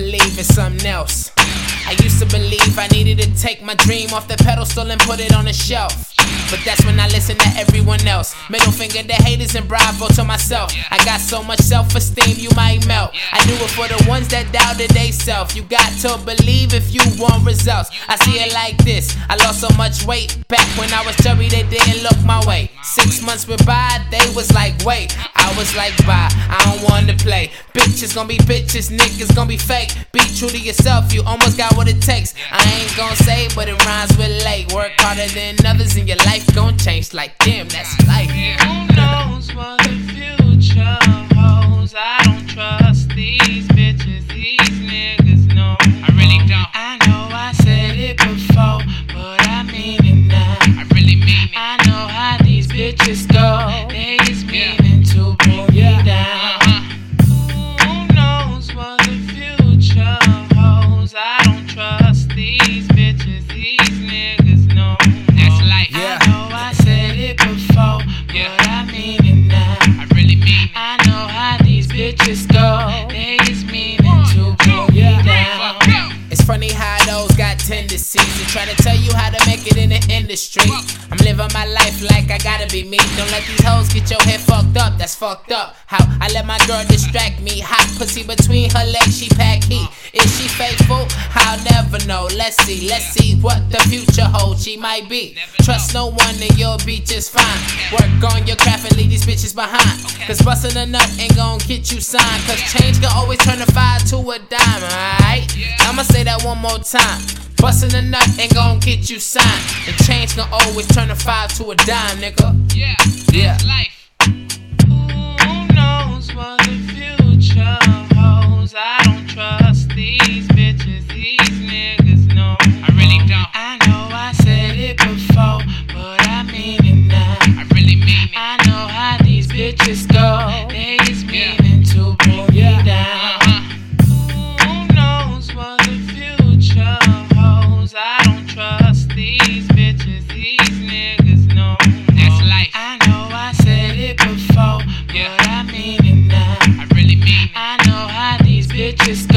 something else. I used to believe I needed to take my dream off the pedestal and put it on the shelf. But that's when I listen to everyone. Middle finger to haters and bravo to myself. I got so much self esteem, you might melt. I do it for the ones that doubted they self. You got to believe if you want results. I see it like this I lost so much weight back when I was chubby, they didn't look my way. Six months went by, they was like, wait. I was like, bye, I don't wanna play. Bitches gonna be bitches, niggas gonna be fake. Be true to yourself, you almost got what it takes. I ain't gonna say, but it rhymes with late. Work harder than others, and your life gon' change. Like, damn, that's life. How these bitches go. They just meaning to bring me down. Uh-huh. Who knows what the future holds? I don't trust these bitches, these niggas, no. That's life. Yeah. I know I said it before, but I mean it now. I really mean it. I know how these bitches go. They just meaning to bring me down. It's funny how those got tendencies to try to tell you how to make it in the industry. I'm living my life like I gotta be me. Don't let these hoes get your head fucked up. That's fucked up. How I let my girl distract me. Hot pussy between her legs, she pack heat. Is she faithful? I'll never know. Let's see, let's see what the future holds. She might be. Trust no one and you'll be just fine. Work on your craft and leave these bitches behind. Cause busting a nut ain't gonna get you signed. Cause change can always turn a five to a dime, alright? I'ma say that one more time. Bustin' a nut ain't gon' get you signed. The change can always turn a five to a dime, nigga. Yeah. Yeah. Life. Who knows what the future holds? I don't trust these bitches. These niggas know. I really don't. I know I said it before, but I mean it now. I really mean it. I know how these bitches go. Just.